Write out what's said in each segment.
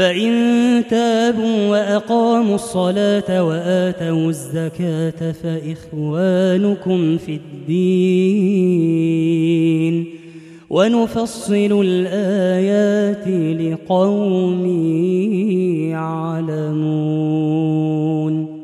فإن تابوا وأقاموا الصلاة وآتوا الزكاة فإخوانكم في الدين ونفصل الآيات لقوم يعلمون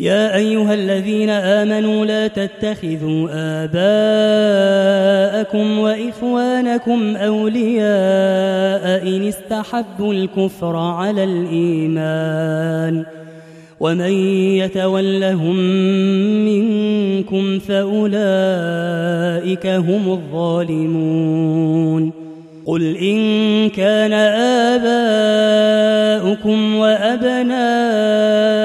يا أيها الذين آمنوا لا تتخذوا آباءكم وإخوانكم أولياء إن استحبوا الكفر على الإيمان ومن يتولهم منكم فأولئك هم الظالمون قل إن كان آباؤكم وأبناؤكم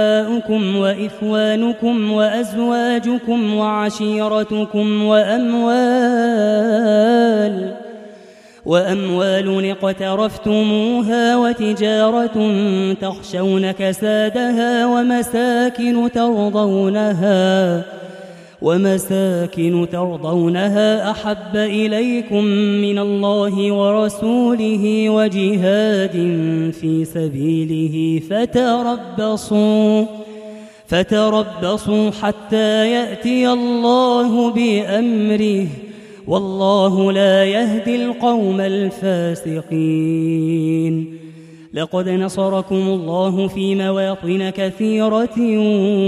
وإخوانكم وأزواجكم وعشيرتكم وأموال وأموال اقترفتموها وتجارة تخشون كسادها ومساكن ترضونها ومساكن ترضونها أحب إليكم من الله ورسوله وجهاد في سبيله فتربصوا فتربصوا حتى يأتي الله بأمره والله لا يهدي القوم الفاسقين. لقد نصركم الله في مواطن كثيرة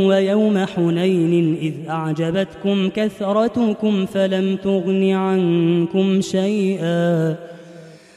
ويوم حنين إذ أعجبتكم كثرتكم فلم تغن عنكم شيئا.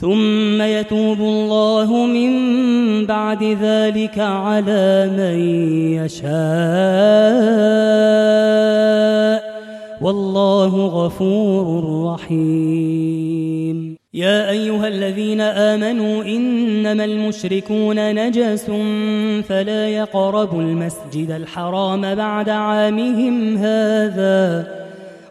ثم يتوب الله من بعد ذلك على من يشاء. والله غفور رحيم. يا أيها الذين آمنوا إنما المشركون نجس فلا يقربوا المسجد الحرام بعد عامهم هذا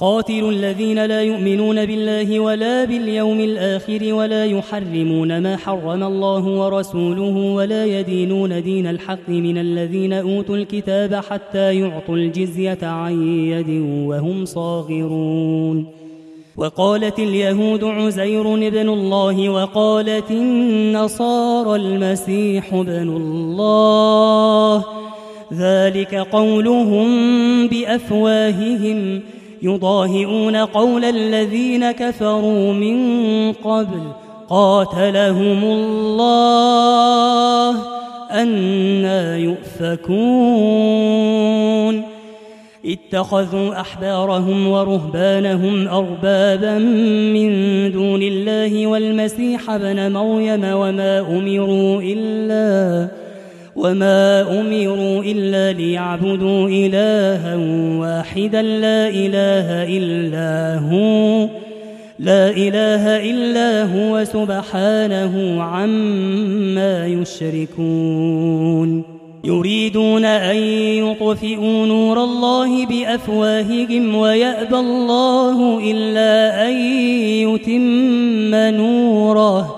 قاتلوا الذين لا يؤمنون بالله ولا باليوم الآخر ولا يحرمون ما حرم الله ورسوله ولا يدينون دين الحق من الذين أوتوا الكتاب حتى يعطوا الجزية عن يد وهم صاغرون. وقالت اليهود عزير ابن الله وقالت النصارى المسيح ابن الله. ذلك قولهم بأفواههم. يضاهئون قول الذين كفروا من قبل قاتلهم الله أنا يؤفكون اتخذوا أحبارهم ورهبانهم أربابا من دون الله والمسيح ابن مريم وما أمروا إلا وما أمروا إلا ليعبدوا إلها واحدا لا إله إلا هو لا إله إلا هو سبحانه عما يشركون يريدون أن يطفئوا نور الله بأفواههم ويأبى الله إلا أن يتم نوره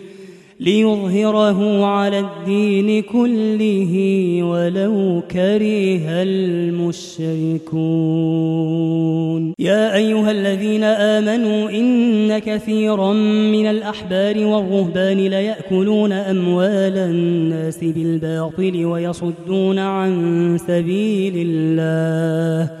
ليظهره على الدين كله ولو كره المشركون. يا أيها الذين آمنوا إن كثيرا من الأحبار والرهبان ليأكلون أموال الناس بالباطل ويصدون عن سبيل الله.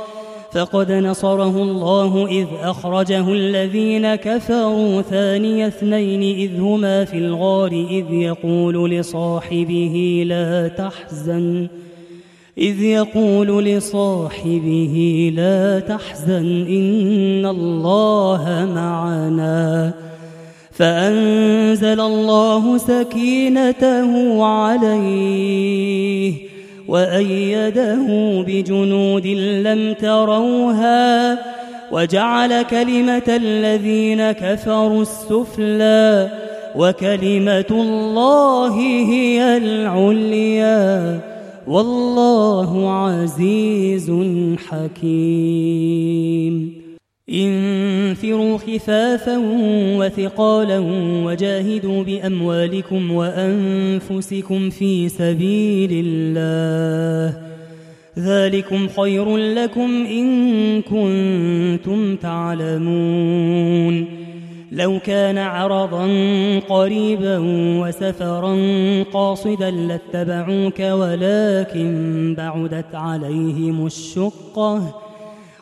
فقد نصره الله إذ أخرجه الذين كفروا ثاني اثنين إذ هما في الغار إذ يقول لصاحبه لا تحزن إذ يقول لصاحبه لا تحزن إن الله معنا. فأنزل الله سكينته عليه وأيده بجنود لم تروها وجعل كلمة الذين كفروا السفلى وكلمة الله هي العليا والله عزيز حكيم انفروا خفافا وثقالا وجاهدوا بأموالكم وأنفسكم في سبيل الله. ذلكم خير لكم إن كنتم تعلمون. لو كان عرضا قريبا وسفرا قاصدا لاتبعوك ولكن بعدت عليهم الشقة.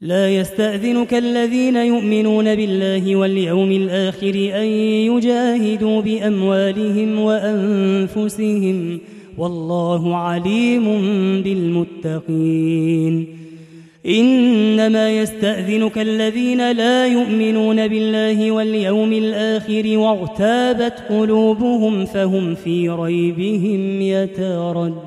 لا يستأذنك الذين يؤمنون بالله واليوم الآخر أن يجاهدوا بأموالهم وأنفسهم والله عليم بالمتقين. إنما يستأذنك الذين لا يؤمنون بالله واليوم الآخر واغتابت قلوبهم فهم في ريبهم يترددون.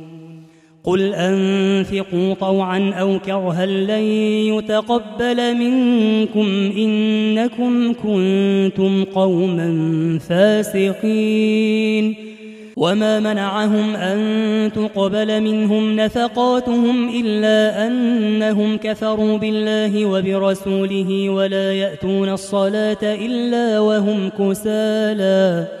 قل أنفقوا طوعا أو كرها لن يتقبل منكم إنكم كنتم قوما فاسقين. وما منعهم أن تقبل منهم نفقاتهم إلا أنهم كفروا بالله وبرسوله ولا يأتون الصلاة إلا وهم كسالى.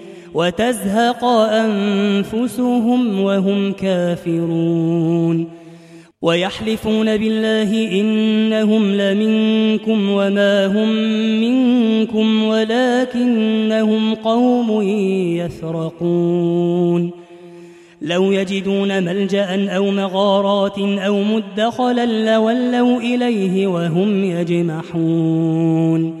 وتزهق أنفسهم وهم كافرون ويحلفون بالله إنهم لمنكم وما هم منكم ولكنهم قوم يفرقون لو يجدون ملجأ أو مغارات أو مدخلا لولوا إليه وهم يجمحون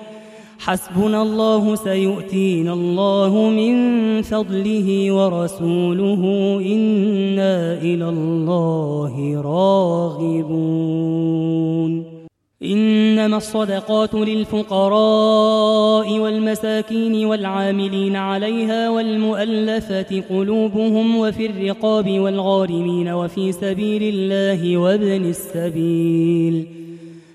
حسبنا الله سيؤتينا الله من فضله ورسوله إنا إلى الله راغبون. إنما الصدقات للفقراء والمساكين والعاملين عليها والمؤلفة قلوبهم وفي الرقاب والغارمين وفي سبيل الله وابن السبيل.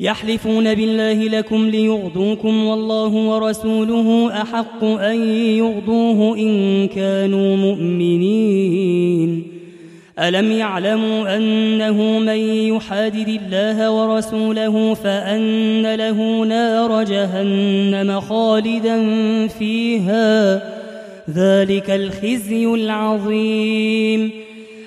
يحلفون بالله لكم ليغضوكم والله ورسوله أحق أن يغضوه إن كانوا مؤمنين. ألم يعلموا أنه من يحادد الله ورسوله فأن له نار جهنم خالدا فيها ذلك الخزي العظيم.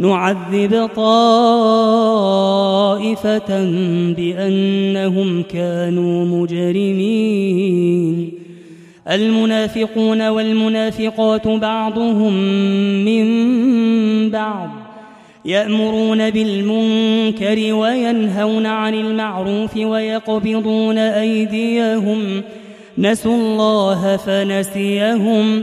نعذب طائفة بأنهم كانوا مجرمين. المنافقون والمنافقات بعضهم من بعض يأمرون بالمنكر وينهون عن المعروف ويقبضون أيديهم. نسوا الله فنسيهم.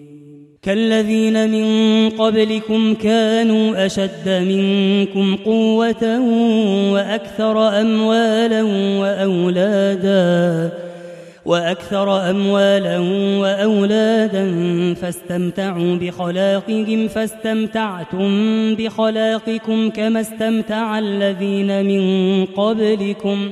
كالذين من قبلكم كانوا أشد منكم قوة وأكثر أموالا وأولادا وأكثر أموالا وأولادا فاستمتعوا بخلاقهم فاستمتعتم بخلاقكم كما استمتع الذين من قبلكم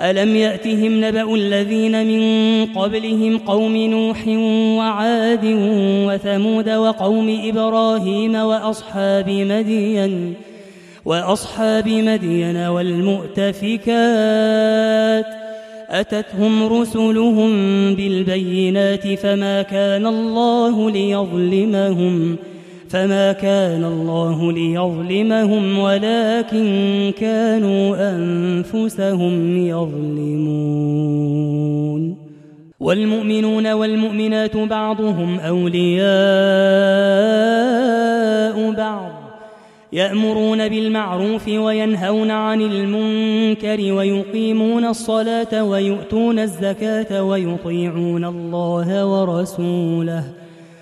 ألم يأتهم نبأ الذين من قبلهم قوم نوح وعاد وثمود وقوم إبراهيم وأصحاب مدين وأصحاب مدين والمؤتفكات أتتهم رسلهم بالبينات فما كان الله ليظلمهم ۖ فما كان الله ليظلمهم ولكن كانوا أنفسهم يظلمون. والمؤمنون والمؤمنات بعضهم أولياء بعض يأمرون بالمعروف وينهون عن المنكر ويقيمون الصلاة ويؤتون الزكاة ويطيعون الله ورسوله.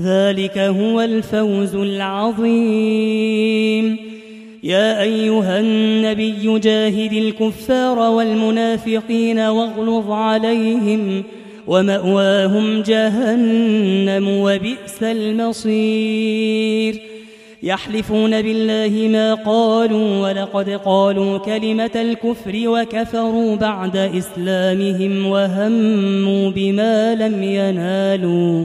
ذلك هو الفوز العظيم. يا أيها النبي جاهد الكفار والمنافقين واغلظ عليهم ومأواهم جهنم وبئس المصير. يحلفون بالله ما قالوا ولقد قالوا كلمة الكفر وكفروا بعد إسلامهم وهموا بما لم ينالوا.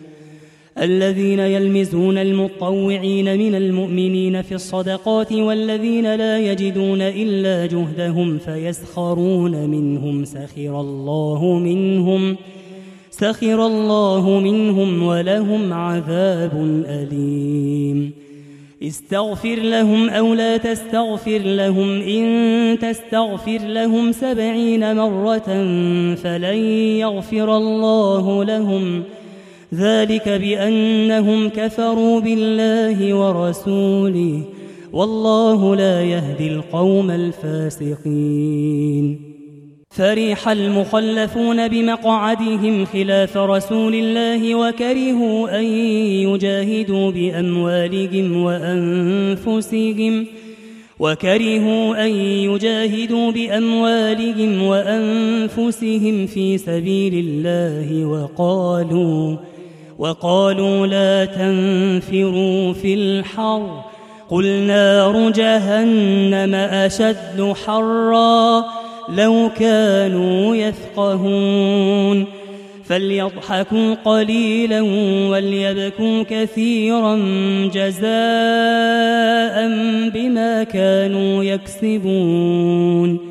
الذين يلمزون المطوعين من المؤمنين في الصدقات والذين لا يجدون إلا جهدهم فيسخرون منهم سخر الله منهم سخر الله منهم ولهم عذاب أليم استغفر لهم أو لا تستغفر لهم إن تستغفر لهم سبعين مرة فلن يغفر الله لهم ۖ ذلك بأنهم كفروا بالله ورسوله والله لا يهدي القوم الفاسقين. فرح المخلفون بمقعدهم خلاف رسول الله وكرهوا أن يجاهدوا بأموالهم وأنفسهم وكرهوا أن يجاهدوا بأموالهم وأنفسهم في سبيل الله وقالوا وقالوا لا تنفروا في الحر. قل نار جهنم أشد حرا. لو كانوا يفقهون. فليضحكوا قليلا وليبكوا كثيرا جزاء بما كانوا يكسبون.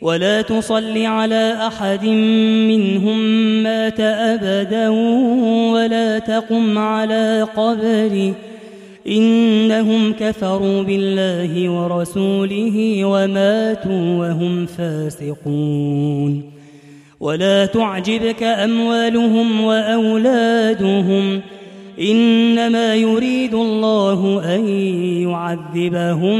ولا تصل على أحد منهم مات أبدا ولا تقم على قبره. إنهم كفروا بالله ورسوله وماتوا وهم فاسقون. ولا تعجبك أموالهم وأولادهم. إنما يريد الله أن يعذبهم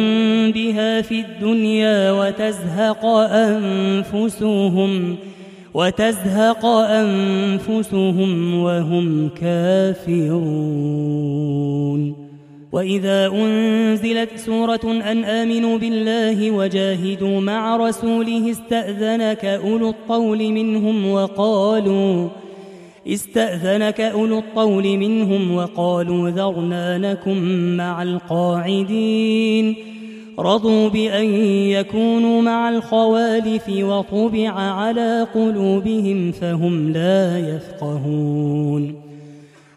بها في الدنيا وتزهق أنفسهم وتزهق أنفسهم وهم كافرون. وإذا أنزلت سورة أن آمنوا بالله وجاهدوا مع رسوله استأذنك أولو الطول منهم وقالوا استأذنك أولو الطول منهم وقالوا ذرنا نكن مع القاعدين. رضوا بأن يكونوا مع الخوالف وطبع على قلوبهم فهم لا يفقهون.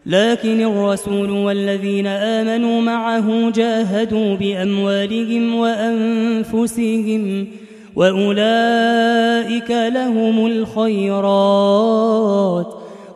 لكن الرسول والذين آمنوا معه جاهدوا بأموالهم وأنفسهم وأولئك لهم الخيرات.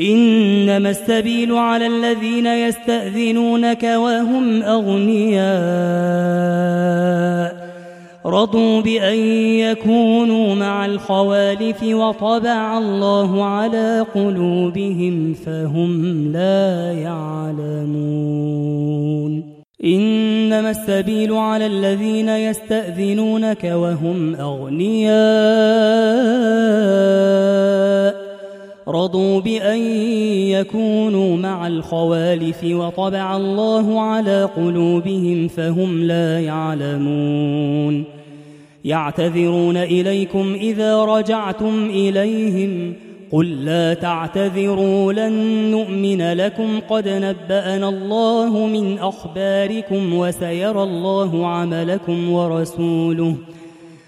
إنما السبيل على الذين يستأذنونك وهم أغنياء. رضوا بأن يكونوا مع الخوالف وطبع الله على قلوبهم فهم لا يعلمون. إنما السبيل على الذين يستأذنونك وهم أغنياء. رضوا بأن يكونوا مع الخوالف وطبع الله على قلوبهم فهم لا يعلمون. يعتذرون إليكم إذا رجعتم إليهم. قل لا تعتذروا لن نؤمن لكم. قد نبأنا الله من أخباركم وسيرى الله عملكم ورسوله.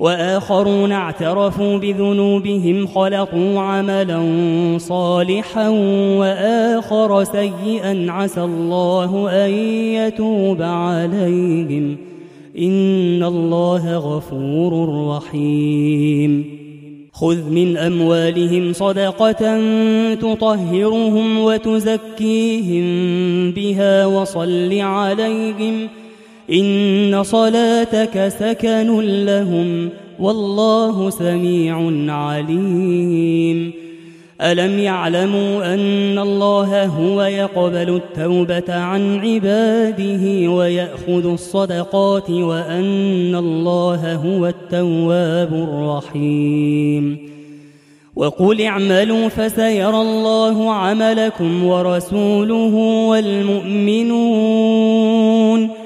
وآخرون اعترفوا بذنوبهم خلقوا عملا صالحا وآخر سيئا عسى الله أن يتوب عليهم. إن الله غفور رحيم. خذ من أموالهم صدقة تطهرهم وتزكيهم بها وصل عليهم إن صلاتك سكن لهم والله سميع عليم. ألم يعلموا أن الله هو يقبل التوبة عن عباده ويأخذ الصدقات وأن الله هو التواب الرحيم. وقل اعملوا فسيرى الله عملكم ورسوله والمؤمنون.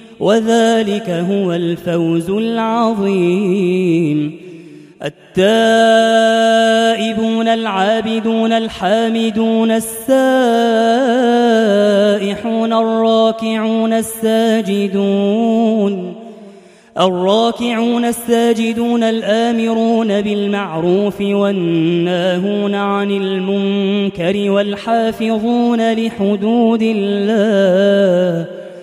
وذلك هو الفوز العظيم. التائبون العابدون الحامدون السائحون الراكعون الساجدون. الراكعون الساجدون الآمرون بالمعروف والناهون عن المنكر والحافظون لحدود الله.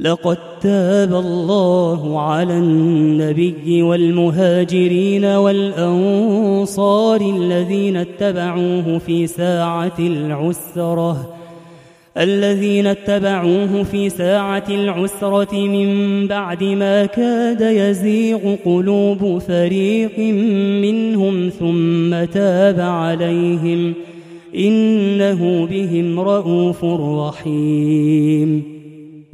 لقد تاب الله على النبي والمهاجرين والأنصار الذين اتبعوه في ساعة العسرة الذين اتبعوه في ساعة العسرة من بعد ما كاد يزيغ قلوب فريق منهم ثم تاب عليهم إنه بهم رءوف رحيم.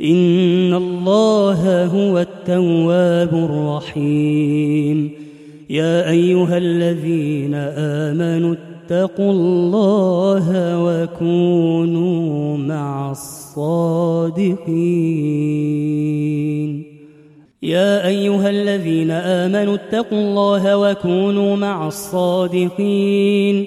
إن الله هو التواب الرحيم يا أيها الذين آمنوا اتقوا الله وكونوا مع الصادقين يا أيها الذين آمنوا اتقوا الله وكونوا مع الصادقين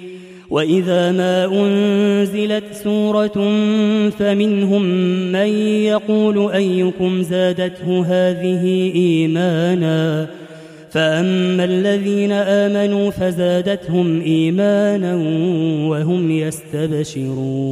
وإذا ما أنزلت سورة فمنهم من يقول أيكم زادته هذه إيمانا فأما الذين آمنوا فزادتهم إيمانا وهم يستبشرون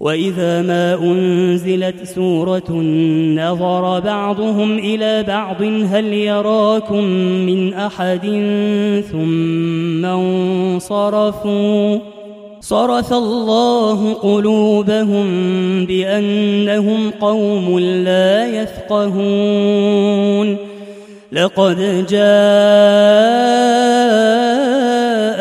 وإذا ما أنزلت سورة نظر بعضهم إلى بعض هل يراكم من أحد ثم انصرفوا صرف الله قلوبهم بأنهم قوم لا يفقهون لقد